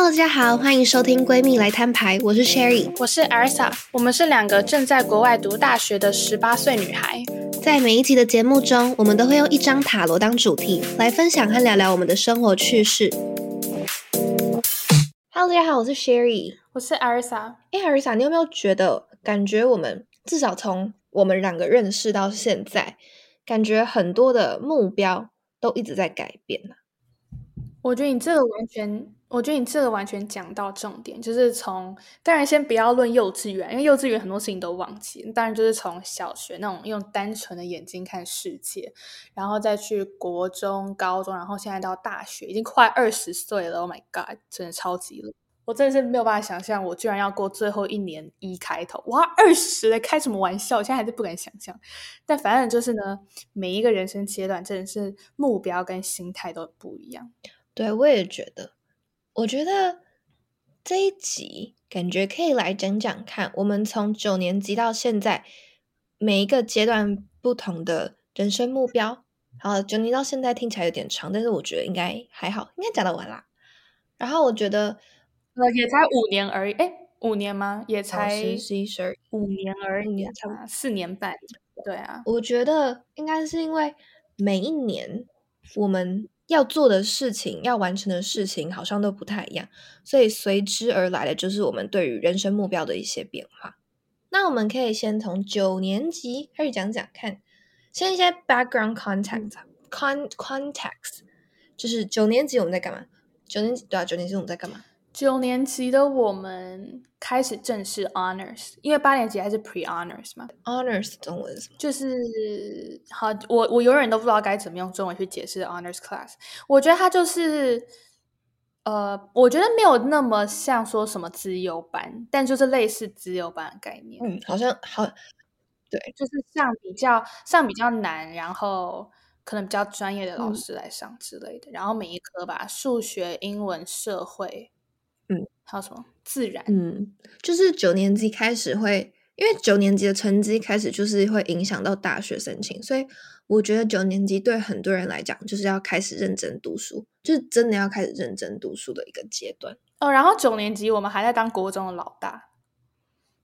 Hello，大家好，欢迎收听闺蜜来摊牌，我是 Sherry，我是 Arisa，我们是两个正在国外读大学的十八岁女孩。在每一集的节目中，我们都会用一张塔罗当主题来分享和聊聊我们的生活趣事。Hello，大家好，我是 Sherry，我是 Arisa。哎，Arisa，你有没有觉得，感觉我们至少从我们两个认识到现在，感觉很多的目标都一直在改变呢？我觉得你这个完全，我觉得你这个完全讲到重点，就是从当然先不要论幼稚园，因为幼稚园很多事情都忘记。当然就是从小学那种用单纯的眼睛看世界，然后再去国中、高中，然后现在到大学，已经快二十岁了。Oh my god，真的超级了！我真的是没有办法想象，我居然要过最后一年一开头，哇，二十了，开什么玩笑？我现在还是不敢想象。但反正就是呢，每一个人生阶段，真的是目标跟心态都不一样。对，我也觉得。我觉得这一集感觉可以来讲讲看，我们从九年级到现在每一个阶段不同的人生目标。好，九年到现在听起来有点长，但是我觉得应该还好，应该讲得完啦。然后我觉得，呃，也才五年而已，哎，五年吗？也才十一、十二，五年而已，差不多四年半。对啊，我觉得应该是因为每一年我们。要做的事情，要完成的事情，好像都不太一样，所以随之而来的就是我们对于人生目标的一些变化。那我们可以先从九年级开始讲讲看，先一些 background context，con context，就是九年级我们在干嘛？九年级对啊，九年级我们在干嘛？九年级的我们开始正式 honors，因为八年级还是 pre honors 嘛。honors 中文是什么？就是好，我我永远都不知道该怎么用中文去解释 honors class。我觉得它就是，呃，我觉得没有那么像说什么资优班，但就是类似资优班的概念。嗯，好像好，对，就是上比较上比较难，然后可能比较专业的老师来上之类的。然后每一科吧，数学、英文、社会。嗯，还有什么自然？嗯，就是九年级开始会，因为九年级的成绩开始就是会影响到大学申请，所以我觉得九年级对很多人来讲就是要开始认真读书，就是真的要开始认真读书的一个阶段哦。然后九年级我们还在当国中的老大，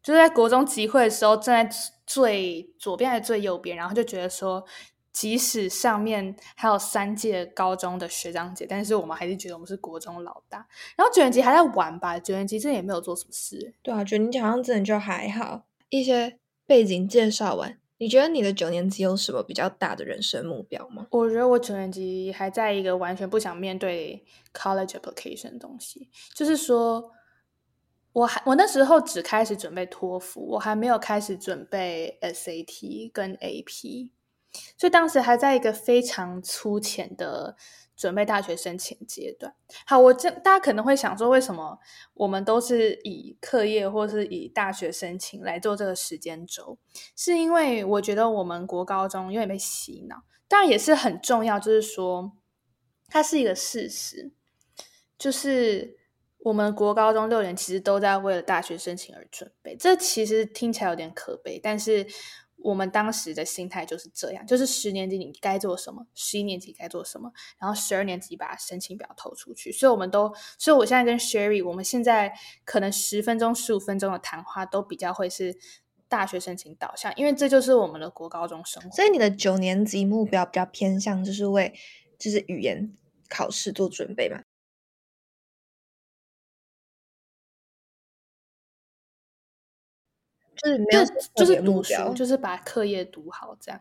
就是在国中集会的时候站在最左边还是最右边，然后就觉得说。即使上面还有三届高中的学长姐，但是我们还是觉得我们是国中老大。然后九年级还在玩吧？九年级真的也没有做什么事。对啊，九年级好像真的就还好。一些背景介绍完，你觉得你的九年级有什么比较大的人生目标吗？我觉得我九年级还在一个完全不想面对 college application 的东西，就是说，我还我那时候只开始准备托福，我还没有开始准备 SAT 跟 AP。所以当时还在一个非常粗浅的准备大学申请阶段。好，我这大家可能会想说，为什么我们都是以课业或是以大学申请来做这个时间轴？是因为我觉得我们国高中有点被洗脑，当然也是很重要，就是说它是一个事实，就是我们国高中六年其实都在为了大学申请而准备。这其实听起来有点可悲，但是。我们当时的心态就是这样，就是十年级你该做什么，十一年级该做什么，然后十二年级把申请表投出去。所以我们都，所以我现在跟 Sherry，我们现在可能十分钟、十五分钟的谈话都比较会是大学申请导向，因为这就是我们的国高中生活。所以你的九年级目标比较偏向就是为就是语言考试做准备嘛？就是没有，就是读书，就是把课业读好这样。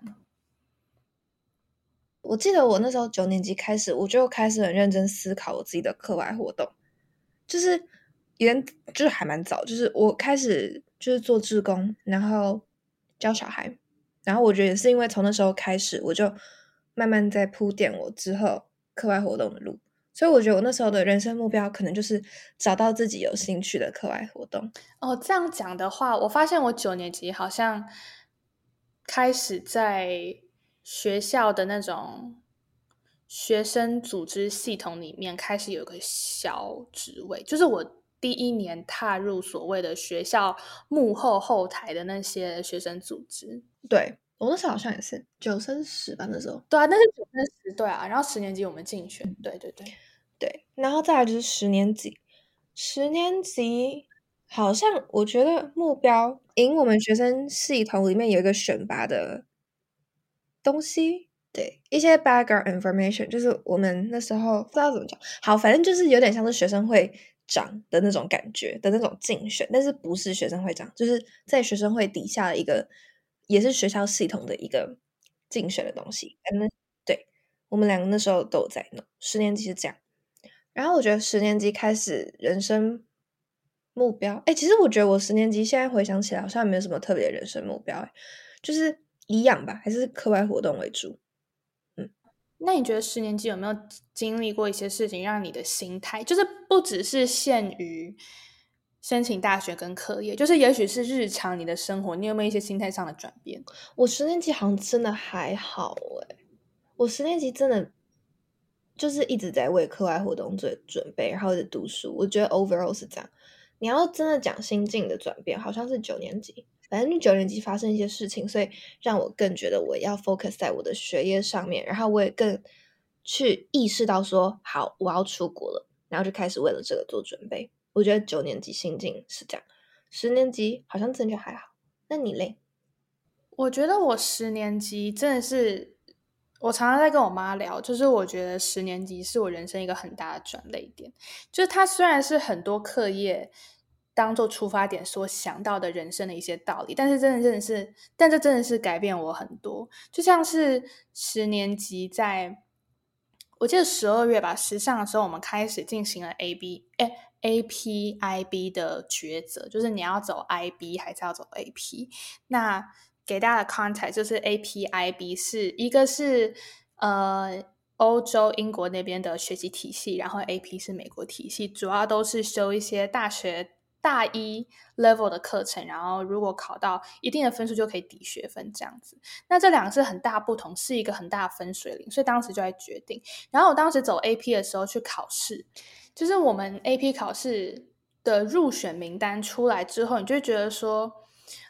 我记得我那时候九年级开始，我就开始很认真思考我自己的课外活动，就是也就是还蛮早，就是我开始就是做志工，然后教小孩，然后我觉得也是因为从那时候开始，我就慢慢在铺垫我之后课外活动的路。所以我觉得我那时候的人生目标可能就是找到自己有兴趣的课外活动。哦，这样讲的话，我发现我九年级好像开始在学校的那种学生组织系统里面开始有个小职位，就是我第一年踏入所谓的学校幕后后台的那些学生组织。对。我那时候好像也是九升十吧，那时候对啊，那是九升十对啊。然后十年级我们竞选，对对对 对。然后再来就是十年级，十年级好像我觉得目标，赢我们学生系统里面有一个选拔的东西，对一些 background information，就是我们那时候不知道怎么讲，好，反正就是有点像是学生会长的那种感觉的那种竞选，但是不是学生会长，就是在学生会底下的一个，也是学校系统的一个竞选的东西。嗯，对我们两个那时候都在弄，十年级是这样。然后我觉得十年级开始人生目标，哎，其实我觉得我十年级现在回想起来好像没有什么特别的人生目标，哎，就是一样吧，还是课外活动为主。嗯，那你觉得十年级有没有经历过一些事情，让你的心态就是不只是限于申请大学跟课业，就是也许是日常你的生活，你有没有一些心态上的转变？我十年级好像真的还好，哎，我十年级真的。就是一直在为课外活动做准备，然后在读书。我觉得 overall 是这样。你要真的讲心境的转变，好像是九年级。反正九年级发生一些事情，所以让我更觉得我要 focus 在我的学业上面。然后我也更去意识到说，好，我要出国了，然后就开始为了这个做准备。我觉得九年级心境是这样，十年级好像真的还好。那你嘞？我觉得我十年级真的是。我常常在跟我妈聊，就是我觉得十年级是我人生一个很大的转捩点。就是它虽然是很多课业当做出发点所想到的人生的一些道理，但是真的真的是，但这真的是改变我很多。就像是十年级，在我记得十二月吧，时尚的时候，我们开始进行了 A B 哎 A P I B 的抉择，就是你要走 I B 还是要走 A P？那给大家的 context 就是 A P I B 是一个是呃欧洲英国那边的学习体系，然后 A P 是美国体系，主要都是修一些大学大一 level 的课程，然后如果考到一定的分数就可以抵学分这样子。那这两个是很大不同，是一个很大的分水岭，所以当时就在决定。然后我当时走 A P 的时候去考试，就是我们 A P 考试的入选名单出来之后，你就觉得说。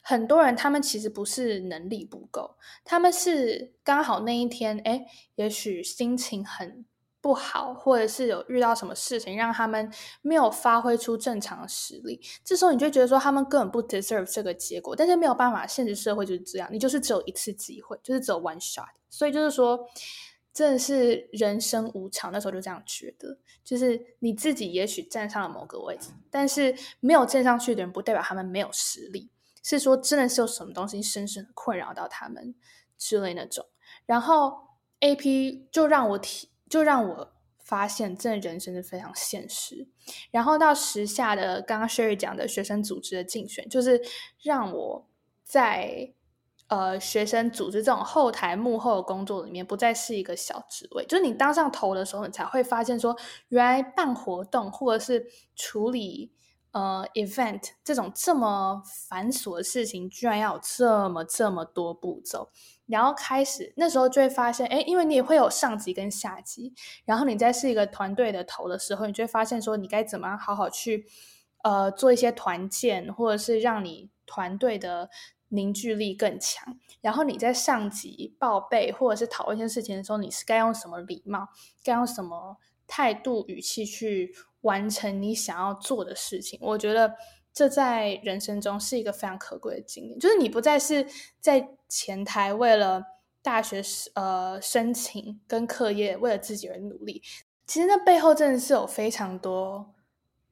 很多人他们其实不是能力不够，他们是刚好那一天，哎，也许心情很不好，或者是有遇到什么事情让他们没有发挥出正常的实力。这时候你就觉得说他们根本不 deserve 这个结果，但是没有办法，现实社会就是这样，你就是只有一次机会，就是只有 one shot。所以就是说，真的是人生无常。那时候就这样觉得，就是你自己也许站上了某个位置，但是没有站上去的人，不代表他们没有实力。是说，真的是有什么东西深深的困扰到他们之类那种，然后 A P 就让我体，就让我发现，真的人生是非常现实。然后到时下的刚刚 Sherry 讲的学生组织的竞选，就是让我在呃学生组织这种后台幕后的工作里面，不再是一个小职位。就是你当上头的时候，你才会发现说，原来办活动或者是处理。呃，event 这种这么繁琐的事情，居然要有这么这么多步骤，然后开始那时候就会发现，哎，因为你也会有上级跟下级，然后你在是一个团队的头的时候，你就会发现说，你该怎么样好好去呃做一些团建，或者是让你团队的凝聚力更强。然后你在上级报备或者是讨论一些事情的时候，你是该用什么礼貌，该用什么态度语气去。完成你想要做的事情，我觉得这在人生中是一个非常可贵的经验。就是你不再是在前台为了大学呃申请跟课业为了自己而努力，其实那背后真的是有非常多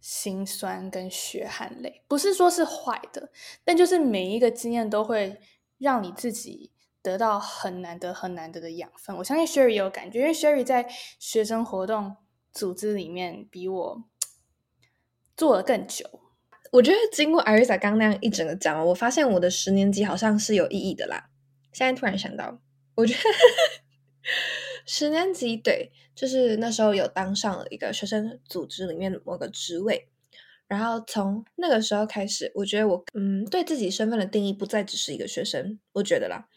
心酸跟血汗泪。不是说是坏的，但就是每一个经验都会让你自己得到很难得很难得的养分。我相信 Sherry 有感觉，因为 Sherry 在学生活动。组织里面比我做的更久，我觉得经过艾瑞莎刚那样一整个讲，我发现我的十年级好像是有意义的啦。现在突然想到，我觉得十年级对，就是那时候有当上了一个学生组织里面某个职位，然后从那个时候开始，我觉得我嗯对自己身份的定义不再只是一个学生，我觉得啦。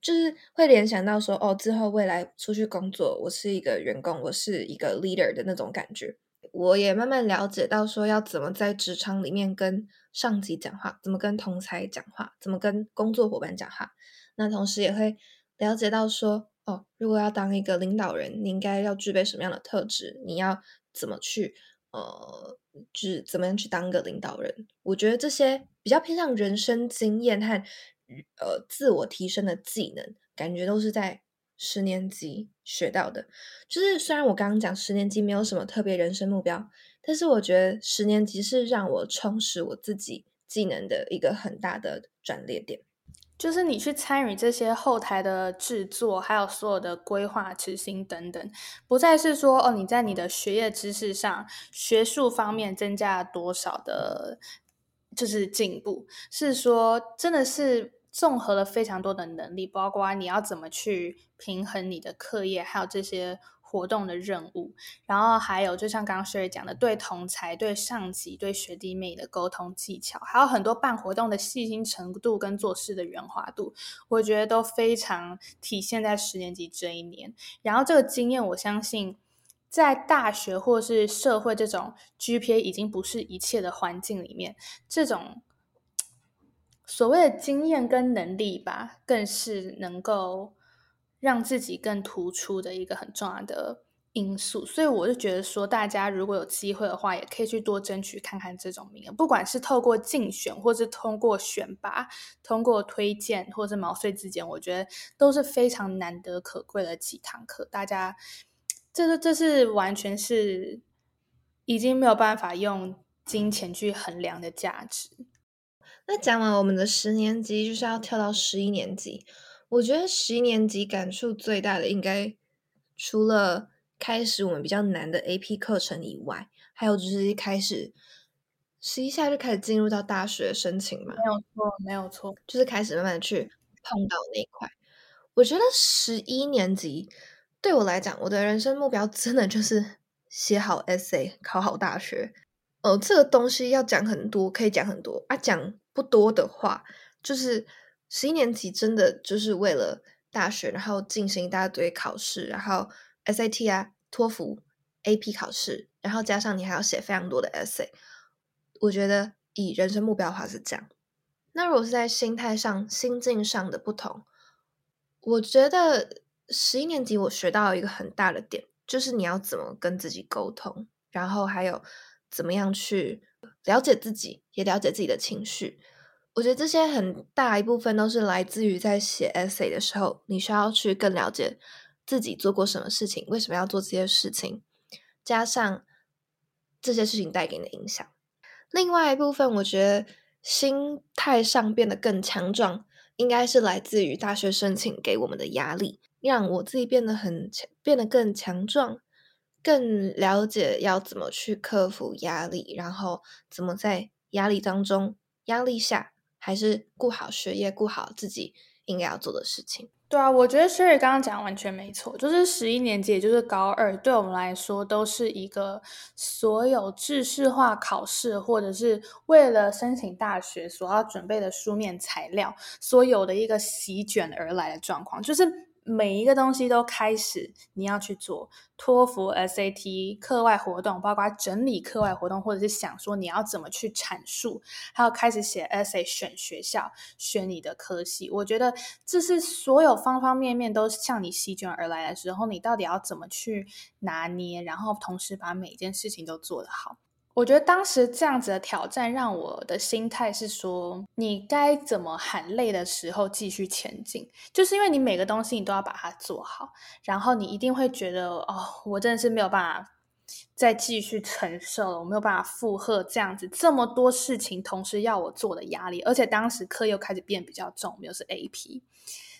就是会联想到说，哦，之后未来出去工作，我是一个员工，我是一个 leader 的那种感觉。我也慢慢了解到说，要怎么在职场里面跟上级讲话，怎么跟同才讲话，怎么跟工作伙伴讲话。那同时也会了解到说，哦，如果要当一个领导人，你应该要具备什么样的特质？你要怎么去呃，就是怎么样去当个领导人。我觉得这些比较偏向人生经验和呃自我提升的技能，感觉都是在十年级学到的。就是虽然我刚刚讲十年级没有什么特别人生目标，但是我觉得十年级是让我充实我自己技能的一个很大的转捩点。就是你去参与这些后台的制作，还有所有的规划、执行等等，不再是说哦，你在你的学业知识上、学术方面增加了多少的，就是进步，是说真的是综合了非常多的能力，包括你要怎么去平衡你的课业，还有这些。活动的任务，然后还有就像刚刚 Sherry 讲的，对同才、对上级、对学弟妹的沟通技巧，还有很多办活动的细心程度跟做事的圆滑度，我觉得都非常体现在十年级这一年。然后这个经验，我相信在大学或是社会这种 GPA 已经不是一切的环境里面，这种所谓的经验跟能力吧，更是能够。让自己更突出的一个很重要的因素，所以我就觉得说，大家如果有机会的话，也可以去多争取看看这种名额，不管是透过竞选，或是通过选拔、通过推荐，或是毛遂自荐，我觉得都是非常难得可贵的几堂课。大家，这是这是完全是已经没有办法用金钱去衡量的价值。那讲完我们的十年级，就是要跳到十一年级。我觉得十一年级感触最大的，应该除了开始我们比较难的 AP 课程以外，还有就是一开始十一下就开始进入到大学申请嘛。没有错，没有错，就是开始慢慢的去碰到那一块。我觉得十一年级对我来讲，我的人生目标真的就是写好 essay，考好大学。哦，这个东西要讲很多，可以讲很多啊。讲不多的话，就是。十一年级真的就是为了大学，然后进行一大堆考试，然后 SAT 啊、托福、AP 考试，然后加上你还要写非常多的 essay。我觉得以人生目标的话是这样。那如果是在心态上、心境上的不同，我觉得十一年级我学到一个很大的点，就是你要怎么跟自己沟通，然后还有怎么样去了解自己，也了解自己的情绪。我觉得这些很大一部分都是来自于在写 essay 的时候，你需要去更了解自己做过什么事情，为什么要做这些事情，加上这些事情带给你的影响。另外一部分，我觉得心态上变得更强壮，应该是来自于大学申请给我们的压力，让我自己变得很强，变得更强壮，更了解要怎么去克服压力，然后怎么在压力当中、压力下。还是顾好学业，顾好自己应该要做的事情。对啊，我觉得 Sherry 刚刚讲完全没错，就是十一年级，也就是高二，对我们来说都是一个所有知识化考试，或者是为了申请大学所要准备的书面材料，所有的一个席卷而来的状况，就是。每一个东西都开始你要去做托福、SAT 课外活动，包括整理课外活动，或者是想说你要怎么去阐述，还要开始写 essay、选学校、选你的科系。我觉得这是所有方方面面都向你席卷而来的时候，你到底要怎么去拿捏，然后同时把每件事情都做得好。我觉得当时这样子的挑战，让我的心态是说，你该怎么喊累的时候继续前进，就是因为你每个东西你都要把它做好，然后你一定会觉得，哦，我真的是没有办法再继续承受了，我没有办法负荷这样子这么多事情同时要我做的压力，而且当时课又开始变比较重，又是 AP，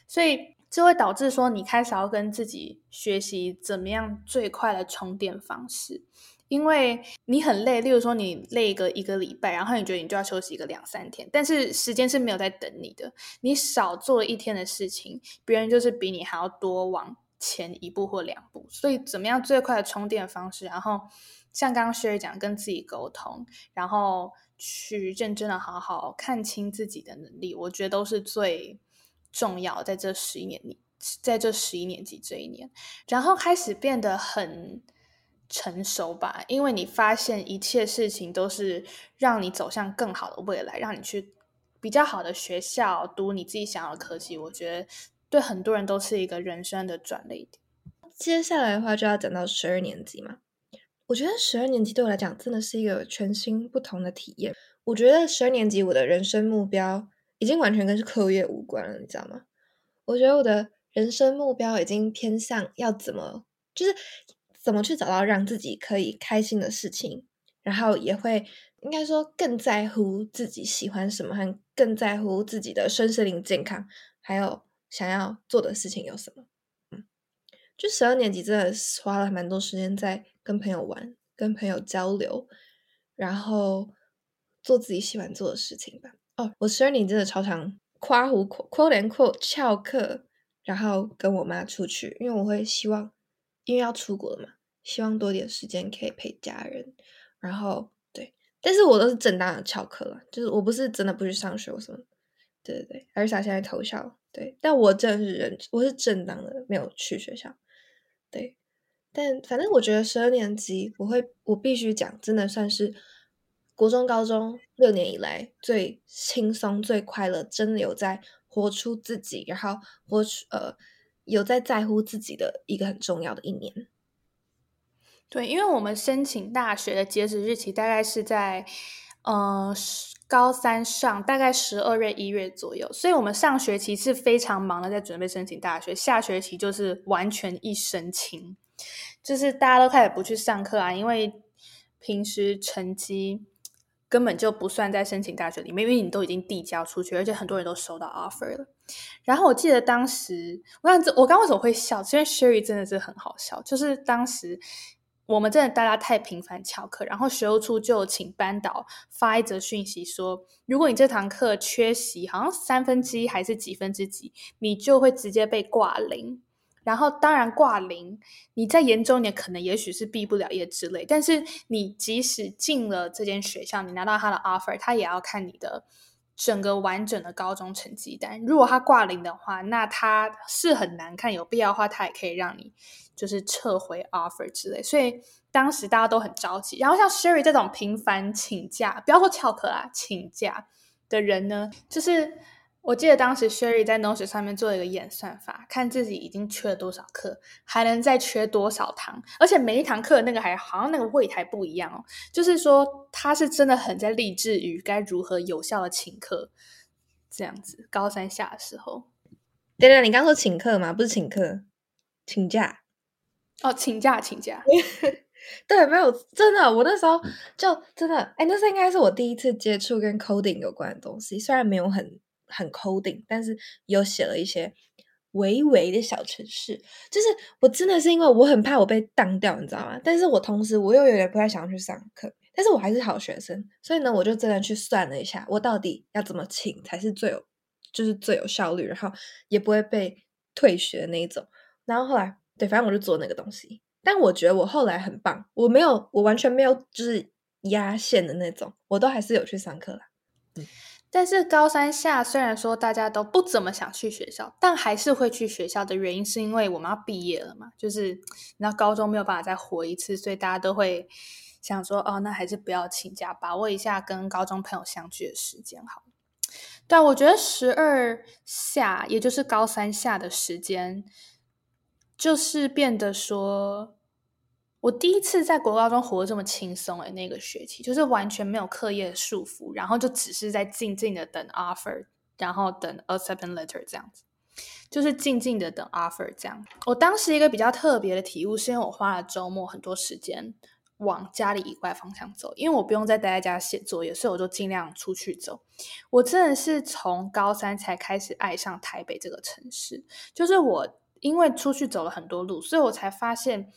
所以就会导致说，你开始要跟自己学习怎么样最快的充电方式。因为你很累，例如说你累个一个礼拜，然后你觉得你就要休息一个两三天，但是时间是没有在等你的。你少做一天的事情，别人就是比你还要多往前一步或两步。所以，怎么样最快的充电方式？然后像刚刚学姐讲，跟自己沟通，然后去认真的好好看清自己的能力，我觉得都是最重要。在这十一年里，在这十一年级这一年，然后开始变得很。成熟吧，因为你发现一切事情都是让你走向更好的未来，让你去比较好的学校读你自己想要的科技。我觉得对很多人都是一个人生的转捩点。接下来的话就要讲到十二年级嘛，我觉得十二年级对我来讲真的是一个全新不同的体验。我觉得十二年级我的人生目标已经完全跟是课业无关了，你知道吗？我觉得我的人生目标已经偏向要怎么，就是怎么去找到让自己可以开心的事情，然后也会应该说更在乎自己喜欢什么，和更在乎自己的身心灵健康，还有想要做的事情有什么。嗯，就十二年级真的花了蛮多时间在跟朋友玩、跟朋友交流，然后做自己喜欢做的事情吧。哦，我十二年真的超常。夸胡夸夸连夸翘课，然后跟我妈出去，因为我会希望，因为要出国了嘛，希望多点时间可以陪家人。然后对，但是我都是正当的翘课了，就是我不是真的不去上学什么。对对对，而且现在投校，对，但我真的是人，我是正当的没有去学校。对，但反正我觉得十二年级我会，我必须讲，真的算是。国中、高中六年以来最轻松、最快乐，真的有在活出自己，然后活出呃有在在乎自己的一个很重要的一年。对，因为我们申请大学的截止日期大概是在呃高三上，大概十二月、一月左右，所以我们上学期是非常忙的，在准备申请大学。下学期就是完全一身轻，就是大家都开始不去上课啊，因为平时成绩。根本就不算在申请大学里面，因为你都已经递交出去，而且很多人都收到 offer 了。然后我记得当时，我想这我刚为什么会笑？因为 Sherry 真的是很好笑，就是当时我们真的大家太频繁翘课，然后学务处就请班导发一则讯息说，如果你这堂课缺席，好像三分之一还是几分之几，你就会直接被挂零。然后当然挂零，你在研究你可能也许是毕不了业之类，但是你即使进了这间学校，你拿到他的 offer，他也要看你的整个完整的高中成绩单。如果他挂零的话，那他是很难看。有必要的话，他也可以让你就是撤回 offer 之类。所以当时大家都很着急。然后像 Sherry 这种频繁请假，不要说翘课啊，请假的人呢，就是。我记得当时 Sherry 在 Notion 上面做了一个演算法，看自己已经缺了多少课，还能再缺多少堂，而且每一堂课那个还好像那个位台不一样哦。就是说他是真的很在励志于该如何有效的请客，这样子。高三下的时候，对对，你刚说请客吗？不是请客，请假。哦，请假，请假。对，没有真的，我那时候就真的，哎，那是应该是我第一次接触跟 coding 有关的东西，虽然没有很。很 coding，但是有写了一些微微的小程式。就是我真的是因为我很怕我被当掉，你知道吗？但是我同时我又有点不太想要去上课，但是我还是好学生，所以呢，我就真的去算了一下，我到底要怎么请才是最有，就是最有效率，然后也不会被退学的那一种。然后后来，对，反正我就做那个东西。但我觉得我后来很棒，我没有，我完全没有就是压线的那种，我都还是有去上课啦。嗯。但是高三下，虽然说大家都不怎么想去学校，但还是会去学校的原因，是因为我们要毕业了嘛。就是你知道高中没有办法再活一次，所以大家都会想说，哦，那还是不要请假，把握一下跟高中朋友相聚的时间好。但我觉得十二下，也就是高三下的时间，就是变得说。我第一次在国高中活得这么轻松诶，那个学期就是完全没有课业束缚，然后就只是在静静的等 offer，然后等 acceptance letter 这样子，就是静静的等 offer 这样。我当时一个比较特别的体悟，是因为我花了周末很多时间往家里以外方向走，因为我不用再待在家写作业，所以我就尽量出去走。我真的是从高三才开始爱上台北这个城市，就是我因为出去走了很多路，所以我才发现。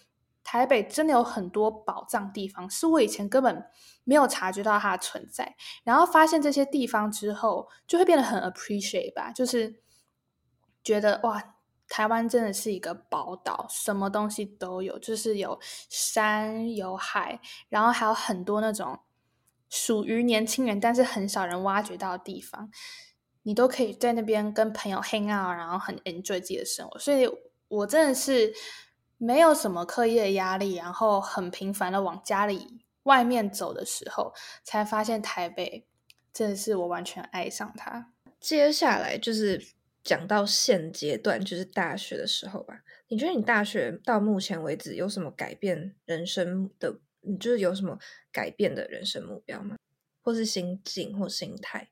台北真的有很多宝藏地方，是我以前根本没有察觉到它的存在。然后发现这些地方之后，就会变得很 appreciate 吧，就是觉得哇，台湾真的是一个宝岛，什么东西都有，就是有山有海，然后还有很多那种属于年轻人但是很少人挖掘到的地方，你都可以在那边跟朋友 hang out，然后很 enjoy 自己的生活。所以我真的是。没有什么课业压力，然后很频繁的往家里外面走的时候，才发现台北真的是我完全爱上它。接下来就是讲到现阶段，就是大学的时候吧。你觉得你大学到目前为止有什么改变人生的你就是有什么改变的人生目标吗？或是心境或心态？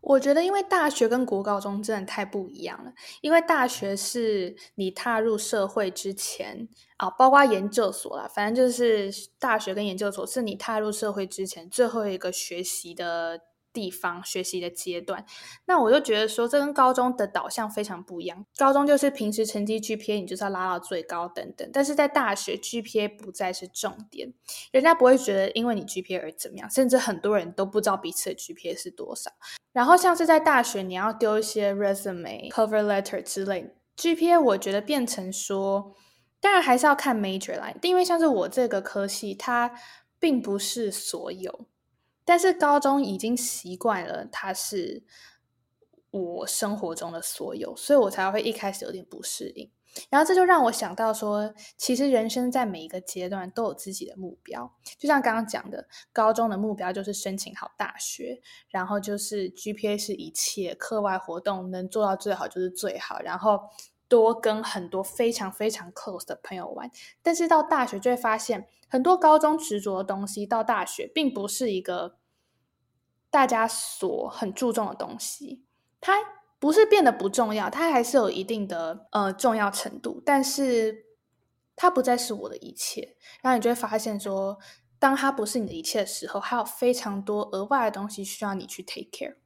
我觉得，因为大学跟国高中真的太不一样了。因为大学是你踏入社会之前啊，包括研究所啦，反正就是大学跟研究所是你踏入社会之前最后一个学习的。地方学习的阶段，那我就觉得说，这跟高中的导向非常不一样。高中就是平时成绩 GPA 你就是要拉到最高等等，但是在大学 GPA 不再是重点，人家不会觉得因为你 GPA 而怎么样，甚至很多人都不知道彼此的 GPA 是多少。然后像是在大学，你要丢一些 resume、cover letter 之类，GPA 我觉得变成说，当然还是要看 major 来，因为像是我这个科系，它并不是所有。但是高中已经习惯了，它是我生活中的所有，所以我才会一开始有点不适应。然后这就让我想到说，其实人生在每一个阶段都有自己的目标。就像刚刚讲的，高中的目标就是申请好大学，然后就是 GPA 是一切，课外活动能做到最好就是最好，然后多跟很多非常非常 close 的朋友玩。但是到大学就会发现。很多高中执着的东西，到大学并不是一个大家所很注重的东西。它不是变得不重要，它还是有一定的呃重要程度，但是它不再是我的一切。然后你就会发现，说当它不是你的一切的时候，还有非常多额外的东西需要你去 take care。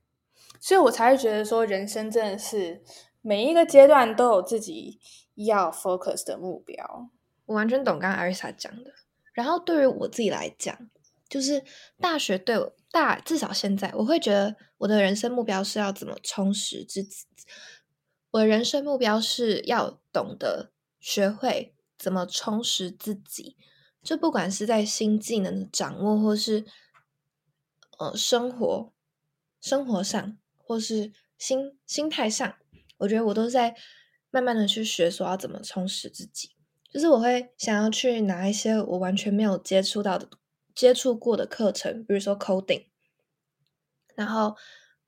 所以我才会觉得说，人生真的是每一个阶段都有自己要 focus 的目标。我完全懂刚刚艾瑞莎讲的。然后对于我自己来讲，就是大学对我大至少现在，我会觉得我的人生目标是要怎么充实自己。我的人生目标是要懂得学会怎么充实自己，就不管是在新技能的掌握，或是呃生活生活上，或是心心态上，我觉得我都在慢慢的去学，说要怎么充实自己。就是我会想要去拿一些我完全没有接触到的、接触过的课程，比如说 coding，然后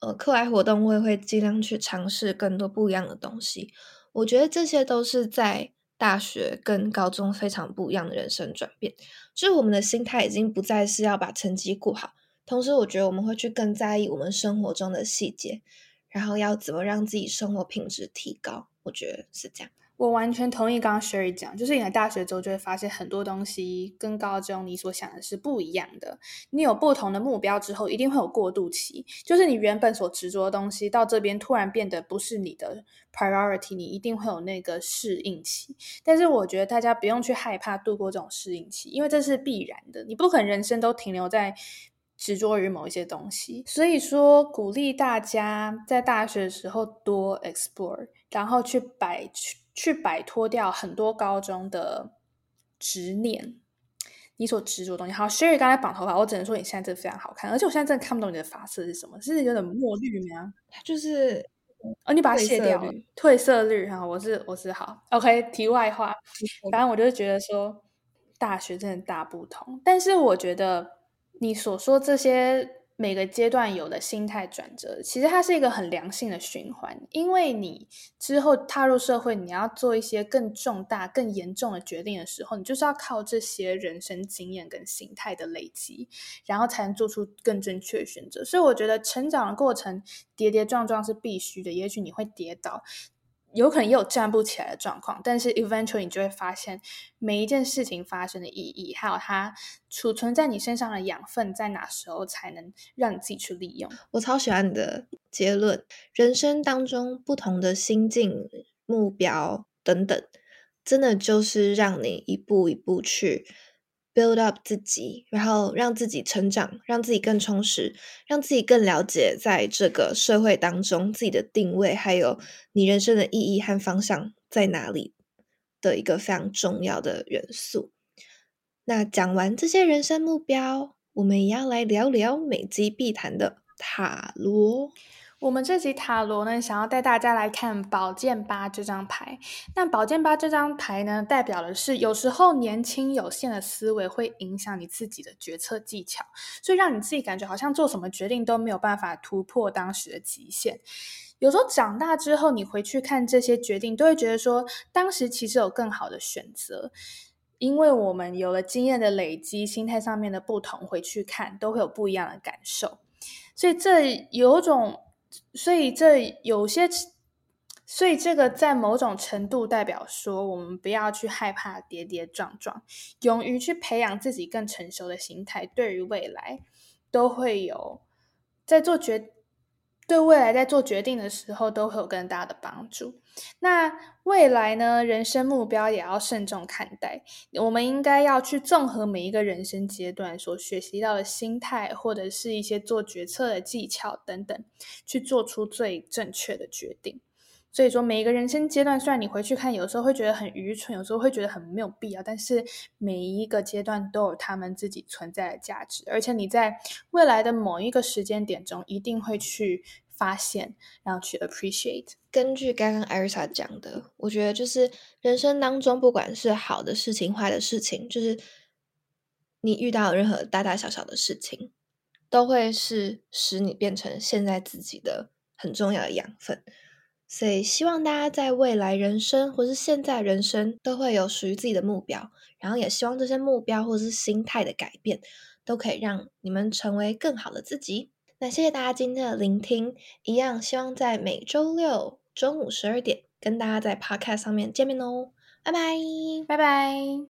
呃课外活动我也会尽量去尝试更多不一样的东西。我觉得这些都是在大学跟高中非常不一样的人生转变。就是我们的心态已经不再是要把成绩顾好，同时我觉得我们会去更在意我们生活中的细节，然后要怎么让自己生活品质提高。我觉得是这样。我完全同意刚刚 Sherry 讲，就是你来大学之后就会发现很多东西跟高中你所想的是不一样的。你有不同的目标之后，一定会有过渡期，就是你原本所执着的东西到这边突然变得不是你的 priority，你一定会有那个适应期。但是我觉得大家不用去害怕度过这种适应期，因为这是必然的。你不可能人生都停留在执着于某一些东西。所以说，鼓励大家在大学的时候多 explore，然后去摆去。去摆脱掉很多高中的执念，你所执着的东西。好，Sherry 刚才绑头发，我只能说你现在真的非常好看，而且我现在真的看不懂你的发色是什么，是有点墨绿吗？它就是哦，你把它卸掉了，褪色绿哈。我是我是好，OK。题外话，反正我就是觉得说，大学真的大不同，但是我觉得你所说这些。每个阶段有的心态转折，其实它是一个很良性的循环。因为你之后踏入社会，你要做一些更重大、更严重的决定的时候，你就是要靠这些人生经验跟心态的累积，然后才能做出更正确的选择。所以，我觉得成长的过程跌跌撞撞是必须的。也许你会跌倒。有可能也有站不起来的状况，但是 eventually 你就会发现每一件事情发生的意义，还有它储存在你身上的养分，在哪时候才能让你自己去利用。我超喜欢你的结论，人生当中不同的心境、目标等等，真的就是让你一步一步去。Build up 自己，然后让自己成长，让自己更充实，让自己更了解在这个社会当中自己的定位，还有你人生的意义和方向在哪里的一个非常重要的元素。那讲完这些人生目标，我们也要来聊聊每集必谈的塔罗。我们这集塔罗呢，想要带大家来看宝剑八这张牌。那宝剑八这张牌呢，代表的是有时候年轻有限的思维会影响你自己的决策技巧，所以让你自己感觉好像做什么决定都没有办法突破当时的极限。有时候长大之后，你回去看这些决定，都会觉得说，当时其实有更好的选择。因为我们有了经验的累积，心态上面的不同，回去看都会有不一样的感受。所以这有种，所以这有些。所以，这个在某种程度代表说，我们不要去害怕跌跌撞撞，勇于去培养自己更成熟的心态，对于未来都会有在做决对未来在做决定的时候都会有更大的帮助。那未来呢？人生目标也要慎重看待，我们应该要去综合每一个人生阶段所学习到的心态，或者是一些做决策的技巧等等，去做出最正确的决定。所以说，每一个人生阶段，虽然你回去看，有时候会觉得很愚蠢，有时候会觉得很没有必要，但是每一个阶段都有他们自己存在的价值，而且你在未来的某一个时间点中，一定会去发现，然后去 appreciate。根据刚刚艾瑞莎讲的，我觉得就是人生当中，不管是好的事情、坏的事情，就是你遇到任何大大小小的事情，都会是使你变成现在自己的很重要的养分。所以，希望大家在未来人生或是现在人生都会有属于自己的目标，然后也希望这些目标或是心态的改变，都可以让你们成为更好的自己。那谢谢大家今天的聆听，一样希望在每周六中午十二点跟大家在 Podcast 上面见面哦，拜拜，拜拜。